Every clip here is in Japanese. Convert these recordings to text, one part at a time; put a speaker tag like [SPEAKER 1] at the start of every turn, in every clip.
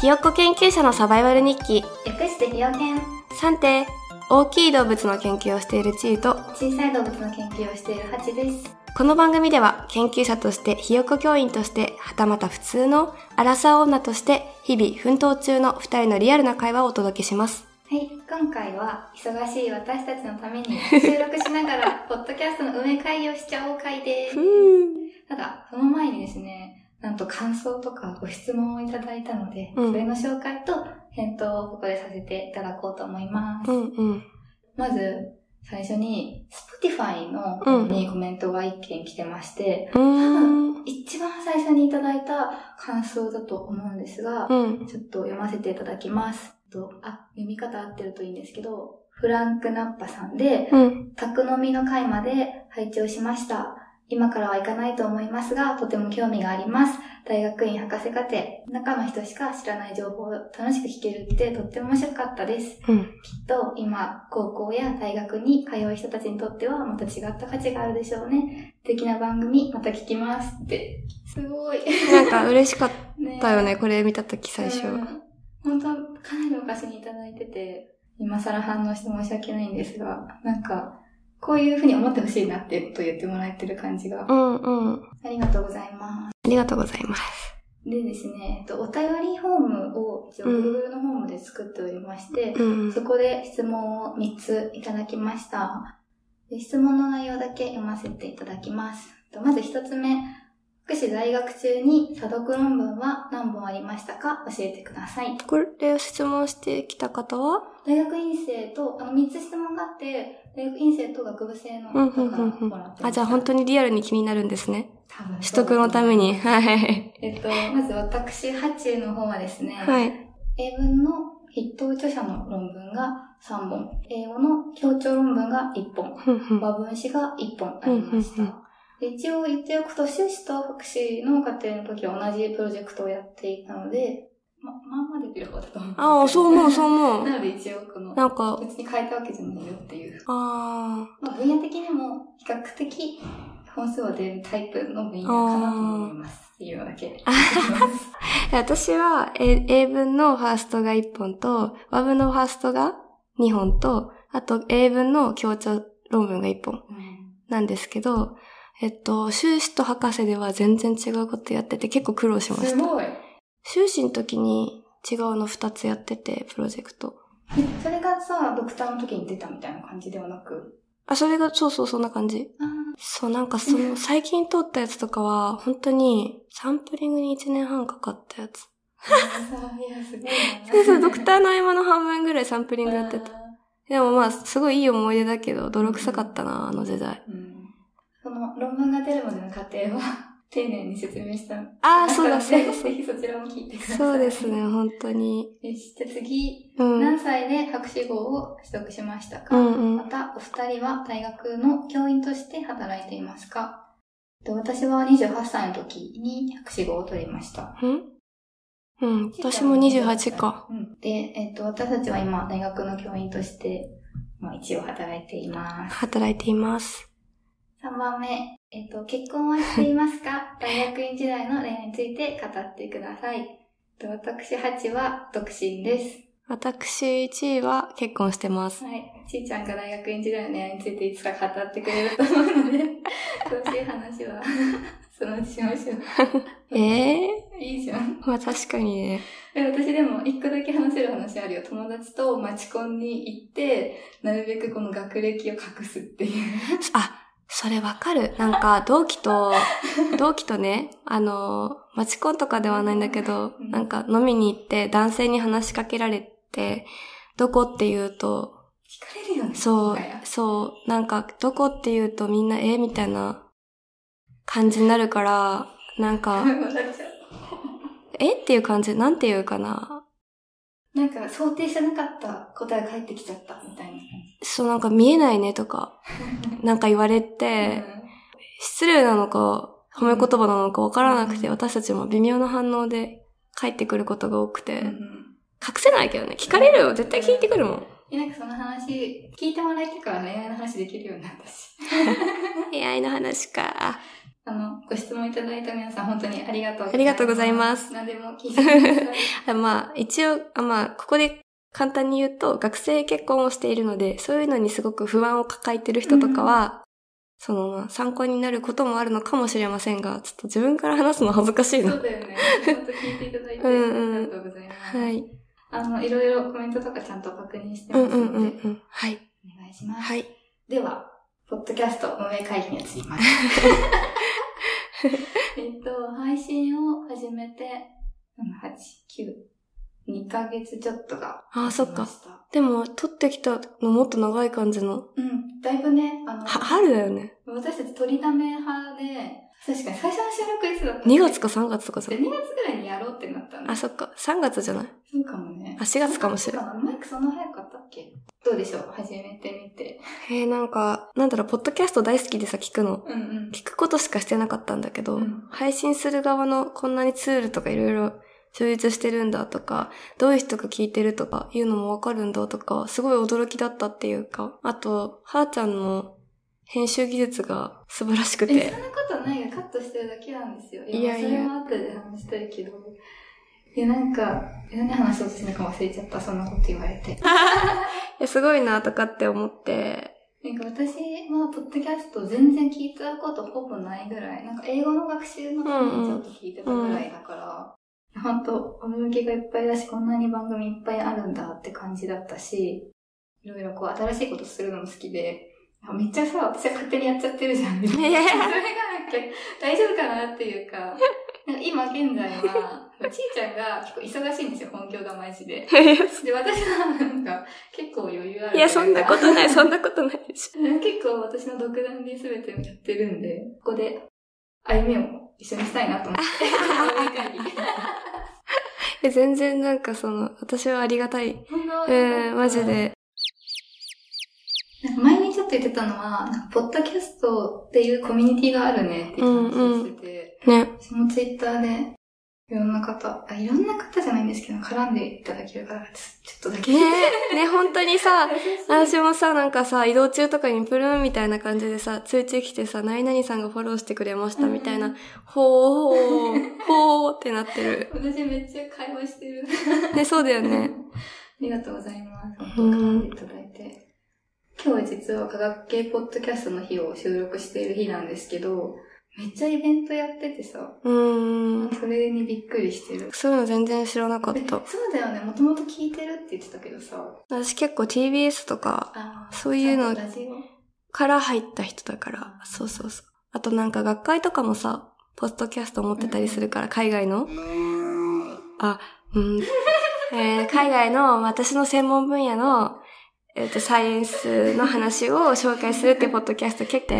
[SPEAKER 1] ひよっこ研究者のサバイバル日記。
[SPEAKER 2] 略してひよけん。
[SPEAKER 1] 3点大きい動物の研究をしているチーと
[SPEAKER 2] 小さい動物の研究をしているハチです。
[SPEAKER 1] この番組では研究者としてひよっこ教員としてはたまた普通のアラサー女として日々奮闘中の2人のリアルな会話をお届けします。
[SPEAKER 2] はい今回は忙しい私たちのために収録しながら ポッドキャストの運営会議をしちゃおう会です。ただその前にですねなんと感想とかご質問をいただいたので、
[SPEAKER 1] うん
[SPEAKER 2] それの紹介と返答をここでさせていただこうと思います。
[SPEAKER 1] うんうん
[SPEAKER 2] まず、最初に、Spotify のにコメントが一件来てまして、
[SPEAKER 1] うーん
[SPEAKER 2] 一番最初にいただいた感想だと思うんですが、
[SPEAKER 1] うん
[SPEAKER 2] ちょっと読ませていただきます。とあ、読み方合ってるといいんですけど、フランクナッパさんで、
[SPEAKER 1] うん
[SPEAKER 2] 宅飲みの会まで拝聴しました。今からは行かないと思いますが、とても興味があります。大学院博士課程、中の人しか知らない情報を楽しく聞けるってとっても面白かったです。
[SPEAKER 1] うん
[SPEAKER 2] きっと今、高校や大学に通う人たちにとってはまた違った価値があるでしょうね。素敵な番組、また聞きますって。すごい。
[SPEAKER 1] なんか 嬉しかっ
[SPEAKER 2] ね
[SPEAKER 1] たよねこれ見た時最初
[SPEAKER 2] うん本当かなり昔にいただいてて、今更反応して申し訳ないんですが、なんか、こういうふうに思ってほしいなっていうことを言ってもらえてる感じが。
[SPEAKER 1] うんうん
[SPEAKER 2] ありがとうございます。
[SPEAKER 1] ありがとうございます
[SPEAKER 2] でですね、えっと、お便りフォームを一応
[SPEAKER 1] うん
[SPEAKER 2] Google のフォームで作っておりまして、
[SPEAKER 1] うん
[SPEAKER 2] そこで質問を3ついただきました。で質問の内容だけ読ませていただきます。とまず1つ目、福祉在学中に査読論文は何本ありましたか？教えてください。
[SPEAKER 1] これを質問してきた方は？
[SPEAKER 2] 大学院生と、あの、3つ質問があって、大学院生と学部生の
[SPEAKER 1] うん
[SPEAKER 2] 方から
[SPEAKER 1] うんうん。うん
[SPEAKER 2] もらってました。
[SPEAKER 1] あじゃあ本当にリアルに気になるんですね。
[SPEAKER 2] 多分
[SPEAKER 1] 取得のために。はい。
[SPEAKER 2] えっと、まず私、ハチの方はですね、
[SPEAKER 1] はい。
[SPEAKER 2] 英文の筆頭著者の論文が3本、英語の協調論文が1本、和文詩が1本ありまし
[SPEAKER 1] うんうんうん
[SPEAKER 2] た。で一応言っておくと、修士と博士の過程の時は同じプロジェクトをやっていたので、ま、まあまあできる方だと思う。
[SPEAKER 1] ああそう思うそう思う
[SPEAKER 2] なので一応この、
[SPEAKER 1] なんか
[SPEAKER 2] 別に変えたわけじゃないよっていう。
[SPEAKER 1] あ
[SPEAKER 2] まあ、分野的にも比較的本数は出るタイプの分野かなと思います。っていうのだけ。
[SPEAKER 1] あ私は英英文のファーストが1本と和文のファーストが2本とあと英文の協調論文が1本
[SPEAKER 2] うん
[SPEAKER 1] なんですけどえっと修士と博士では全然違うことやってて結構苦労しました
[SPEAKER 2] すごい。
[SPEAKER 1] 修士の時に違うの2つやっててプロジェクト
[SPEAKER 2] えそれがさ、ドクターの時に出たみたいな感じではなく？
[SPEAKER 1] あそれがそうそうそんな感じ
[SPEAKER 2] あ
[SPEAKER 1] そう、なんかその、最近撮ったやつとかは、本当に、サンプリングに1年半かかったやつ。
[SPEAKER 2] あ、いや、すごいな。
[SPEAKER 1] そうそう、ドクターの合間の半分ぐらいサンプリングやってた。
[SPEAKER 2] あ
[SPEAKER 1] でもまあ、すごいいい思い出だけど、泥臭かったな、あの時代。
[SPEAKER 2] ーうん。論文が出るまでの過程は、丁寧に説明した。
[SPEAKER 1] ああ、そうだ、
[SPEAKER 2] の
[SPEAKER 1] そうだ、
[SPEAKER 2] ぜひそちらも聞いてください。
[SPEAKER 1] そうですね、本当に。
[SPEAKER 2] じゃあ次、
[SPEAKER 1] うん。
[SPEAKER 2] 何歳で博士号を取得しましたか、
[SPEAKER 1] うんうん
[SPEAKER 2] また、お二人は大学の教員として働いていますか？で私は28歳の時に博士号を取りました。
[SPEAKER 1] うんうん、私も28か。
[SPEAKER 2] うん。で、えっ、と、私たちは今、大学の教員として、まあ、一応働いています。
[SPEAKER 1] 働いています。
[SPEAKER 2] 3番目、えっ、と、結婚はしていますか？大学院時代の恋愛について語ってください。で私、ハチは独身です。
[SPEAKER 1] 私、1位は結婚してます。
[SPEAKER 2] はい。ちーちゃんが大学院時代の恋愛についていつか語ってくれると思うので、詳しい話は、そのうちしましょう。
[SPEAKER 1] ええ
[SPEAKER 2] いいじゃん。
[SPEAKER 1] まあ確かにね。
[SPEAKER 2] え私でも一個だけ話せる話あるよ。友達とマチコンに行って、なるべくこの学歴を隠すっていう。
[SPEAKER 1] あ、それわかる？なんか、同期と、同期とね、あの、マチコンとかではないんだけど、
[SPEAKER 2] うん
[SPEAKER 1] なんか飲みに行って男性に話しかけられて、どこって言うと、
[SPEAKER 2] 聞かれるよね。
[SPEAKER 1] そうそう、なんか、どこって言うとみんな、えみたいな感じになるから、なんか。え？っていう感じ、なんて言うかな？
[SPEAKER 2] なんか想定してなかった答えが返ってきちゃったみたいな感
[SPEAKER 1] そう、なんか見えないねとか、
[SPEAKER 2] じ。
[SPEAKER 1] なんか言われ
[SPEAKER 2] で
[SPEAKER 1] て、失礼なのか、褒め言葉なのかわからなくて、
[SPEAKER 2] うん
[SPEAKER 1] 私たちも微妙な反応で返ってくることが多くて、
[SPEAKER 2] うん
[SPEAKER 1] 隠せないけどね、聞かれるよ、絶対聞いてくるもん。
[SPEAKER 2] なんかその話、聞いてもらえてから恋愛の話できるようになったし。
[SPEAKER 1] 恋愛の話か。
[SPEAKER 2] あの、ご質問いただいた皆さん本当にありがとうございます。
[SPEAKER 1] ありがとうございます
[SPEAKER 2] 何でも聞いてください。
[SPEAKER 1] あまあ、一応、あまあ、ここで簡単に言うと、学生結婚をしているので、そういうのにすごく不安を抱えてる人とかは、その、まあ参考になることもあるのかもしれませんが、ちょっと自分から話すの恥ずかしいな。
[SPEAKER 2] そうだよね。ちゃんと聞いていただいて、
[SPEAKER 1] うんうん
[SPEAKER 2] ありがとうございます。
[SPEAKER 1] はい。
[SPEAKER 2] あの、いろいろコメントとかちゃんと確認して
[SPEAKER 1] うんうん
[SPEAKER 2] ますので、
[SPEAKER 1] うんうん。はい。
[SPEAKER 2] お願いします。
[SPEAKER 1] はい。
[SPEAKER 2] では、ポッドキャスト運営会議に移ります。えっと、配信を始めて、7、8、9、2ヶ月ちょっとが
[SPEAKER 1] ああ、そっか。でも、撮ってきたのもっと長い感じの。
[SPEAKER 2] うん、だいぶね、あの、
[SPEAKER 1] は、春だよね。
[SPEAKER 2] 私たち取りだめ派で、確かに最初の収録いつだったっけ
[SPEAKER 1] 2月か3月とかさ
[SPEAKER 2] で、。2月ぐらいにやろうってなったの。
[SPEAKER 1] あ、そっか。3月じゃない？
[SPEAKER 2] そうかもね
[SPEAKER 1] あ、。4月かもしれない。
[SPEAKER 2] ない。マイクそんな早かったっけ？どうでしょう？始めてみて。
[SPEAKER 1] えー、なんか、なんだろう、ポッドキャスト大好きでさ、聞くの。
[SPEAKER 2] うんうん。
[SPEAKER 1] 聞くことしかしてなかったんだけど、
[SPEAKER 2] うん
[SPEAKER 1] 配信する側のこんなにツールとかいろいろ充実してるんだとか、どういう人が聞いてるとかいうのもわかるんだとか、すごい驚きだったっていうか、あと、はーちゃんの編集技術が素晴らしく
[SPEAKER 2] え、
[SPEAKER 1] て
[SPEAKER 2] そん、なことないがカットしてるだけなんですよ。
[SPEAKER 1] いやいや。
[SPEAKER 2] それも後で話したいけど。いや、なんか、何話そうとしてるか忘れちゃった、そんなこと言われて。
[SPEAKER 1] いやすごいなとかって思って、
[SPEAKER 2] なんか私は、ポッドキャスト全然聞いたことほぼないぐらい、なんか英語の学習のためにちょっと聞いてたぐらいだから、ほんと、驚きがいっぱいだし、こんなに番組いっぱいあるんだって感じだったし、いろいろこう、新しいことするのも好きで、あめっちゃさ、私は勝手にやっちゃってるじゃん、それがなんか、大丈夫かなっていうか、なんか今現在は、ちーちゃんが結構忙しいんですよ、本業がマジで。で、私はなんか、結構余裕ある。
[SPEAKER 1] いや、そんなことない、そんなことないでしょ。
[SPEAKER 2] 結構私の独断で全てをやってるんで、ここで歩みを一緒にしたいなと思って。
[SPEAKER 1] え全然なんかその、私はありがたい。
[SPEAKER 2] 本当？
[SPEAKER 1] えー、マジ。で。
[SPEAKER 2] なんか前にちょっと言ってたのは、なんかポッドキャストっていうコミュニティがあるねっていう話をしてて、
[SPEAKER 1] ね。
[SPEAKER 2] 私もツイッターで、いろんな方、あ、いろんな方じゃないんですけど、絡んでいただけるから、ちょっとだけ。
[SPEAKER 1] ねね、本当にさ、私もさ、なんかさ、移動中とかにプルーンみたいな感じでさ、通知来てさ、何々さんがフォローしてくれましたみたいな、
[SPEAKER 2] うん
[SPEAKER 1] ほー、ほーってなってる。
[SPEAKER 2] 私めっちゃ会話してる。
[SPEAKER 1] ね、そうだよね。
[SPEAKER 2] ありがとうございます。絡んでいただいて。今日実は科学系ポッドキャストの日を収録している日なんですけど、めっちゃイベントやっててさ、
[SPEAKER 1] うーん。
[SPEAKER 2] それにびっくりしてる。
[SPEAKER 1] そういうの全然知らなかっ
[SPEAKER 2] え
[SPEAKER 1] た。
[SPEAKER 2] そうだよね。もともと聞いてるって言ってたけどさ。
[SPEAKER 1] 私結構 TBS とかそういうのから入った人だから、そうそうそう。あとなんか学会とかもさ、ポッドキャスト持ってたりするから、海外の。あ、うん。えー海外の私の専門分野の、えっ、と、サイエンスの話を紹介するってポッドキャスト結構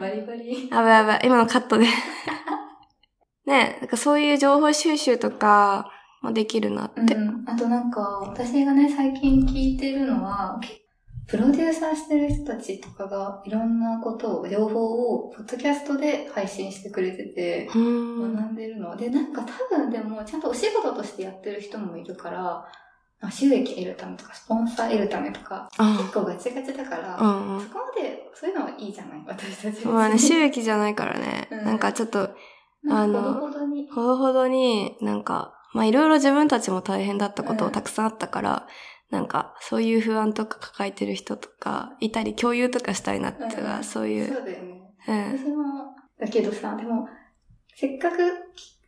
[SPEAKER 2] バリバリ。
[SPEAKER 1] あばやばい、今のカットで。ねなんかそういう情報収集とかもできるなって。
[SPEAKER 2] うん。あとなんか、私がね、最近聞いてるのは、けプロデューサーしてる人たちとかが、いろんなことを、情報を、ポッドキャストで配信してくれてて。学んでるの。で、なんか多分でも、ちゃんとお仕事としてやってる人もいるから、あ収益得るためとか、スポンサー得るためとか、
[SPEAKER 1] あ
[SPEAKER 2] 結構ガチガチだから、
[SPEAKER 1] うん
[SPEAKER 2] そこまで、そういうのはいいじゃない私たち。
[SPEAKER 1] うん。まあね、収益じゃないからね。
[SPEAKER 2] うん
[SPEAKER 1] なんかちょっと、あの
[SPEAKER 2] ほどほどに。
[SPEAKER 1] ほどほどになんか、まあいろいろ自分たちも大変だったこと
[SPEAKER 2] うん
[SPEAKER 1] たくさんあったから、なんかそういう不安とか抱えてる人とかいたり共有とかしたいなっては、
[SPEAKER 2] うん
[SPEAKER 1] そういう。
[SPEAKER 2] そうだよね。
[SPEAKER 1] うん。
[SPEAKER 2] 私も、だけどさ、でも、せっかく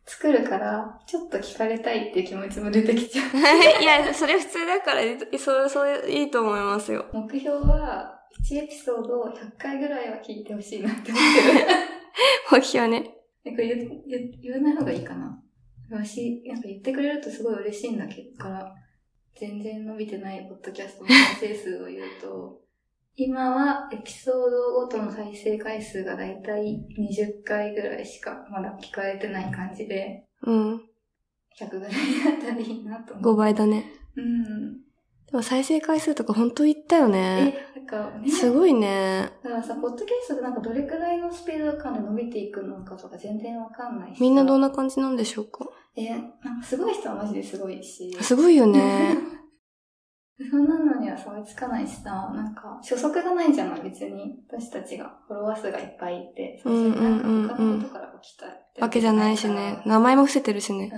[SPEAKER 2] 作るから、ちょっと聞かれたいっていう気持ちも出てきちゃう。
[SPEAKER 1] いや、それ普通だから、そう、そう、いいと思いますよ。
[SPEAKER 2] 目標は、1エピソードを100回ぐらいは聞いてほしいなって思ってる。
[SPEAKER 1] 目標ね。
[SPEAKER 2] えこれ言言言わない方がいいかな。わし、なんか言ってくれるとすごい嬉しいんだけど、から、全然伸びてないポッドキャストの再生数を言うと、今はエピソードごとの再生回数がだいたい20回ぐらいしかまだ聞かれてない感じで、
[SPEAKER 1] うん。
[SPEAKER 2] 100ぐらいだったらいいなと思
[SPEAKER 1] 5
[SPEAKER 2] う。
[SPEAKER 1] 倍だね。
[SPEAKER 2] うん。
[SPEAKER 1] でも再生回数とかほんと言ったよね。
[SPEAKER 2] え、なんかね、
[SPEAKER 1] すごいね。
[SPEAKER 2] だからさ、ポッドキャストでなんかどれくらいのスピード感で伸びていくのかとか全然わかんないしさ。
[SPEAKER 1] みんなどんな感じなんでしょうか？
[SPEAKER 2] え、なんかすごい人はマジですごいし。
[SPEAKER 1] すごいよね。
[SPEAKER 2] そんなのには差がつかないしさ、なんか、初速がないじゃない、別に。私たちが、フォロワー数がいっぱいいて、最初になんか他のことから起きた
[SPEAKER 1] わけじゃないしね。名前も伏せてるしね。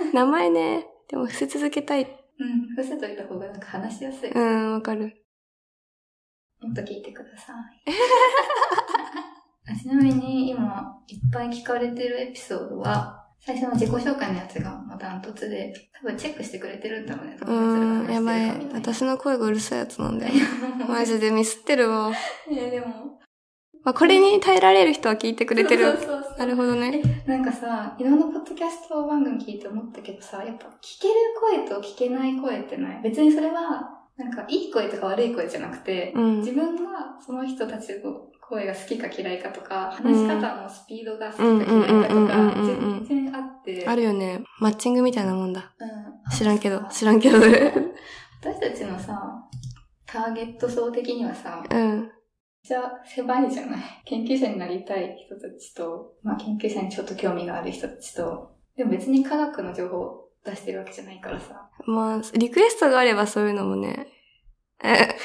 [SPEAKER 2] うん。
[SPEAKER 1] 名前ね。でも伏せ続けたい。
[SPEAKER 2] うん、伏せといた方がなんか話しやすい。
[SPEAKER 1] うん、わかる。
[SPEAKER 2] もっと聞いてください。あちなみに今いっぱい聞かれてるエピソードは、最初の自己紹介のやつがもうダントツで、多分チェックしてくれてるんだろうね。
[SPEAKER 1] うーん、やばい。私の声がうるさいやつなんだよ。マジでミスってるわ。
[SPEAKER 2] いや、でも。
[SPEAKER 1] まあ、これに耐えられる人は聞いてくれてる。
[SPEAKER 2] そうそうそう
[SPEAKER 1] なるほどね。
[SPEAKER 2] え、なんかさ、いろんなポッドキャスト番組聞いて思ったけどさ、やっぱ聞ける声と聞けない声ってない？別にそれは、なんかいい声とか悪い声じゃなくて、
[SPEAKER 1] うん。
[SPEAKER 2] 自分がその人たちの声が好きか嫌いかとか、話し方のスピードが好きか嫌いかとか全然あって。
[SPEAKER 1] あるよね。マッチングみたいなもんだ。
[SPEAKER 2] うん。
[SPEAKER 1] 知らんけど
[SPEAKER 2] あ、
[SPEAKER 1] 知らんけど。
[SPEAKER 2] 私たちのさ、ターゲット層的にはさ、
[SPEAKER 1] うん。
[SPEAKER 2] じゃあ狭いじゃない？研究者になりたい人たちと、まあ研究者にちょっと興味がある人たちと、でも別に科学の情報を出してるわけじゃないからさ。
[SPEAKER 1] まあ、リクエストがあればそういうのもね。え、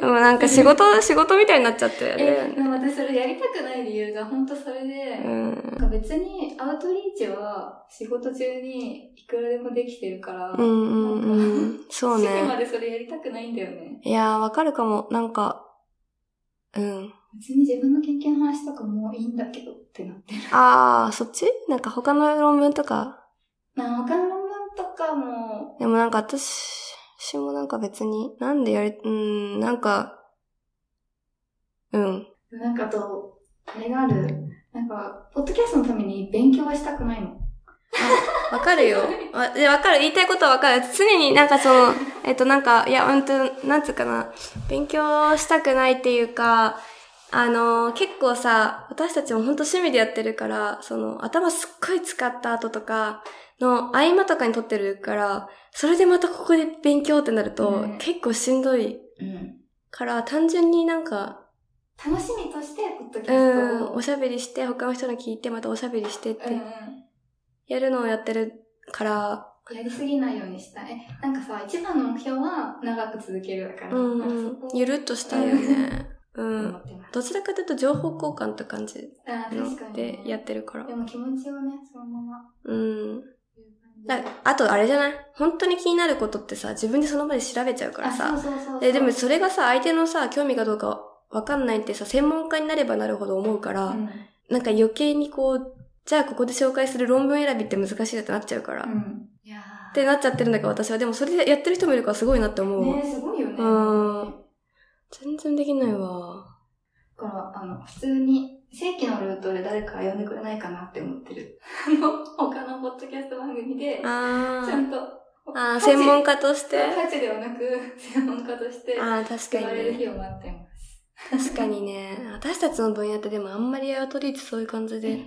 [SPEAKER 1] でもなんか仕事、仕事みたいになっちゃって
[SPEAKER 2] え、で
[SPEAKER 1] ね。
[SPEAKER 2] も私それやりたくない理由が本当それで、
[SPEAKER 1] う
[SPEAKER 2] なん
[SPEAKER 1] ん。
[SPEAKER 2] か別にアウトリーチは仕事中にいくらでもできてるから、
[SPEAKER 1] うんうんうん。そう
[SPEAKER 2] 趣味ま
[SPEAKER 1] ね。
[SPEAKER 2] でそれやりたくないんだよね。
[SPEAKER 1] いやー、わかるかも。なんか、うん。
[SPEAKER 2] 別に自分の研究の話とかもういいんだけどってなってる。
[SPEAKER 1] あー、そっち？なんか他の論文とか？
[SPEAKER 2] まあ他の論かも、
[SPEAKER 1] でもなんか私、私もなんか別に、なんでやり、うん、なんか、うん。
[SPEAKER 2] なんかあと、あれがある。なんか、ポッドキャストのために勉強はしたくないの。
[SPEAKER 1] わかるよ。わで、わかる。言いたいことはわかる。常になんかその、えっとなんか、いや、うんと、なんつうかな。勉強したくないっていうか、あの、結構さ、私たちも本当趣味でやってるから、その、頭すっごい使った後とかの合間とかに撮ってるから、それでまたここで勉強ってなると、
[SPEAKER 2] うん
[SPEAKER 1] 結構しんどい
[SPEAKER 2] うん。
[SPEAKER 1] から、単純になんか、
[SPEAKER 2] 楽しみとして、ポッドキ
[SPEAKER 1] う
[SPEAKER 2] ャス
[SPEAKER 1] ん、
[SPEAKER 2] トを。
[SPEAKER 1] おしゃべりして、他の人の聞いて、またおしゃべりしてって
[SPEAKER 2] うん、うん。
[SPEAKER 1] やるのをやってるから、
[SPEAKER 2] やりすぎないようにしたい。え、なんかさ、一番の目標は長く続けるだから。
[SPEAKER 1] うんうん。ゆるっとしたいよね。うん。どちらかというと情報交換って感じでやってるから
[SPEAKER 2] で。も気持ちをね、そのまま
[SPEAKER 1] うん。だあとあれじゃない？本当に気になることってさ、自分でその場で調べちゃうから
[SPEAKER 2] あ、
[SPEAKER 1] さ。
[SPEAKER 2] そうそうそう。
[SPEAKER 1] ででもそれがさ、相手のさ、興味かどうかわかんないってさ、専門家になればなるほど思うから、
[SPEAKER 2] うん。
[SPEAKER 1] なんか余計にこう、じゃあここで紹介する論文選びって難しいなってなっちゃうから。っ
[SPEAKER 2] うん。いや
[SPEAKER 1] てなっちゃってるんだけど私は。でもそれでやってる人もいるからすごいなって思うわ。
[SPEAKER 2] ねすごいよね。
[SPEAKER 1] うん全然できないわ。
[SPEAKER 2] だから、あの、普通に、正規のルートで誰か呼んでくれないかなって思ってる。あの、他のポッドキャスト番組で、ち。ゃんと、
[SPEAKER 1] あー、専門
[SPEAKER 2] 家
[SPEAKER 1] 家として？
[SPEAKER 2] 価値ではなく、専門家として、
[SPEAKER 1] ああ、確か
[SPEAKER 2] 言われる
[SPEAKER 1] にね。
[SPEAKER 2] 日を待ってます。
[SPEAKER 1] 確かにね。私たちの分野ってでもあんまりアウトリーチそういう感じで。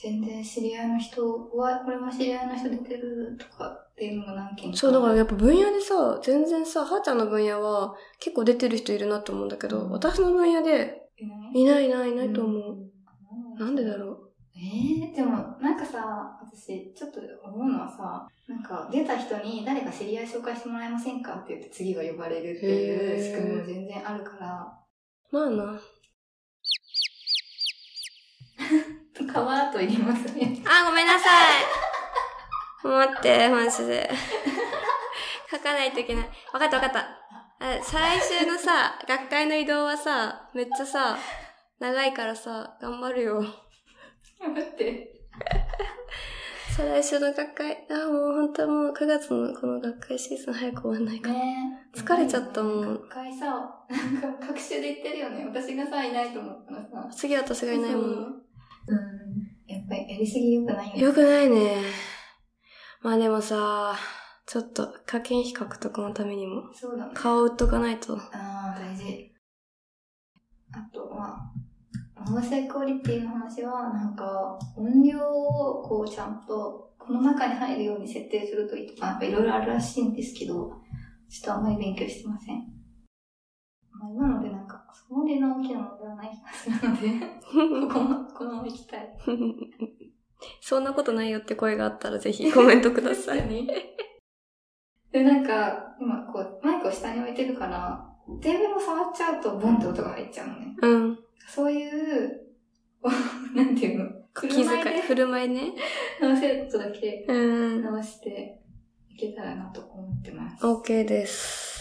[SPEAKER 2] 全然知り合いの人は、これも知り合いの人出てるとかっていうのが何件か。
[SPEAKER 1] そう、だからやっぱ分野でさ、全然さ、はーちゃんの分野は結構出てる人いるなと思うんだけど、
[SPEAKER 2] うん
[SPEAKER 1] 私の分野で
[SPEAKER 2] いない？
[SPEAKER 1] いないいないいないと思う。
[SPEAKER 2] うん
[SPEAKER 1] なんでだろう？
[SPEAKER 2] えー、でも、なんかさ、私、ちょっと思うのはさ、なんか、出た人に誰か知り合い紹介してもらえませんかって言って次が呼ばれるっていう仕組みも全然あるから、
[SPEAKER 1] まあな。
[SPEAKER 2] カバーと言いますね。
[SPEAKER 1] あ、ごめんなさい。待って、マジで。書かないといけない。わかったわかった。あ再来週のさ、学会の移動はさ、めっちゃさ、長いからさ、頑張るよ。
[SPEAKER 2] 待って。
[SPEAKER 1] 再来週の学会。あ、もう本当はもう9月のこの学会シーズン早く終わんないか。
[SPEAKER 2] ね
[SPEAKER 1] 疲れちゃったもん
[SPEAKER 2] 学会さ、なんか、各種で言ってるよね。私がさ、いないと思ったらさ。
[SPEAKER 1] 次は私がいないもん。
[SPEAKER 2] うん。やっぱりやりすぎ良くないよね。
[SPEAKER 1] よくないね。まあでもさ、ちょっと課金費獲得のためにも、
[SPEAKER 2] そうだね。
[SPEAKER 1] 顔売っとかないと。
[SPEAKER 2] ああ、大事。あとは、音声クオリティの話は、なんか、音量をこうちゃんと、この中に入るように設定するといいとか、なんかいろいろあるらしいんですけど、ちょっとあんまり勉強してません。まあ、今のの大きのではない気がするので、ここも、このまま行きたい。
[SPEAKER 1] そんなことないよって声があったらぜひコメントください。
[SPEAKER 2] に。で、なんか、今こう、マイクを下に置いてるから、テーブルを触っちゃうとボンって音が入っちゃうのね。
[SPEAKER 1] うん。
[SPEAKER 2] そういう、なんていうの？
[SPEAKER 1] 気遣い、
[SPEAKER 2] で？
[SPEAKER 1] 振る舞いね。
[SPEAKER 2] ワンセットだけ
[SPEAKER 1] うん。
[SPEAKER 2] 直していけたらなと思ってます。
[SPEAKER 1] OK です。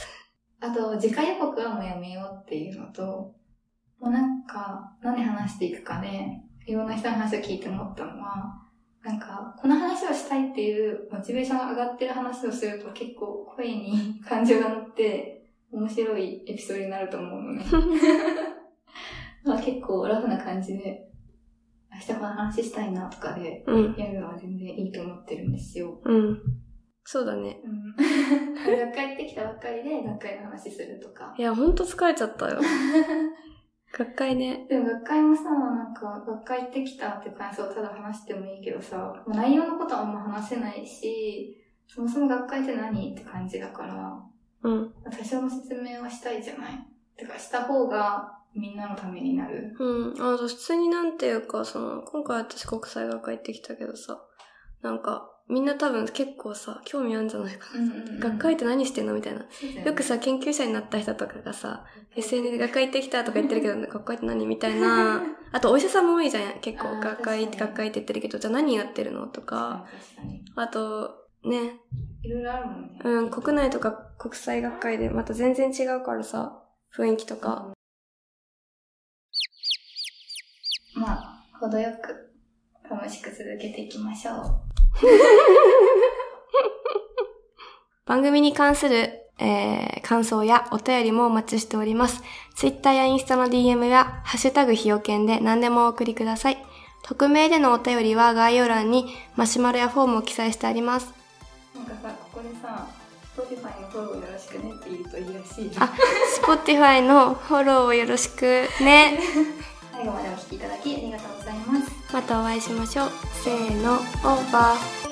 [SPEAKER 2] あと、次回予告はもうやめようっていうのと、もうなんか、何話していくかで、いろんな人の話を聞いて思ったのは、なんか、この話をしたいっていうモチベーションが上がってる話をすると結構声に感情が乗って、面白いエピソードになると思うのね。まあ結構ラフな感じで、明日この話したいなとかで
[SPEAKER 1] うん。
[SPEAKER 2] やるのは全然いいと思ってるんですよ。
[SPEAKER 1] うん。そうだね。
[SPEAKER 2] うん。学会行ってきたばっかりで学会の話するとか。
[SPEAKER 1] いや、ほんと疲れちゃったよ。学会ね。
[SPEAKER 2] でも学会もさ、なんか、学会行ってきたって感想をただ話してもいいけどさ、もう内容のことはあんま話せないし、そもそも学会って何って感じだから、
[SPEAKER 1] うん。
[SPEAKER 2] 多少の説明はしたいじゃないてか、した方がみんなのためになる。
[SPEAKER 1] うん。あと、普通になんていうか、その、今回私国際学会行ってきたけどさ、なんか、みんな多分結構さ、興味あるんじゃないかな。
[SPEAKER 2] うんうんうん
[SPEAKER 1] 学会って何してんのみたいな。よくさ、研究者になった人とかがさ、SNS で学会行ってきたとか言ってるけど、学会って何みたいな。あと、お医者さんも多いじゃん。結構、学会って学会って言ってるけど、じゃあ何やってるの？とか。あと、ね、
[SPEAKER 2] いろいろあるもんね。
[SPEAKER 1] うん、国内とか国際学会でまた全然違うからさ、雰囲気とか。
[SPEAKER 2] まあ、程よく楽しく続けていきましょう。
[SPEAKER 1] 番組に関する、えー、感想やお便りもお待ちしております。Twitter やインスタの DM や、ハッシュタグひよけんで何でもお送りください。匿名でのお便りは概要欄にマシュマロやフォームを記載してあります。
[SPEAKER 2] なんかさ、ここでさ、Spotify のフォローよろしくねって言うといいらしい。
[SPEAKER 1] あ、Spotify のフォローをよろしくね。
[SPEAKER 2] 最後までお聞きいただきありがとうございます。
[SPEAKER 1] またお会いしましょう。せーの、オーバー。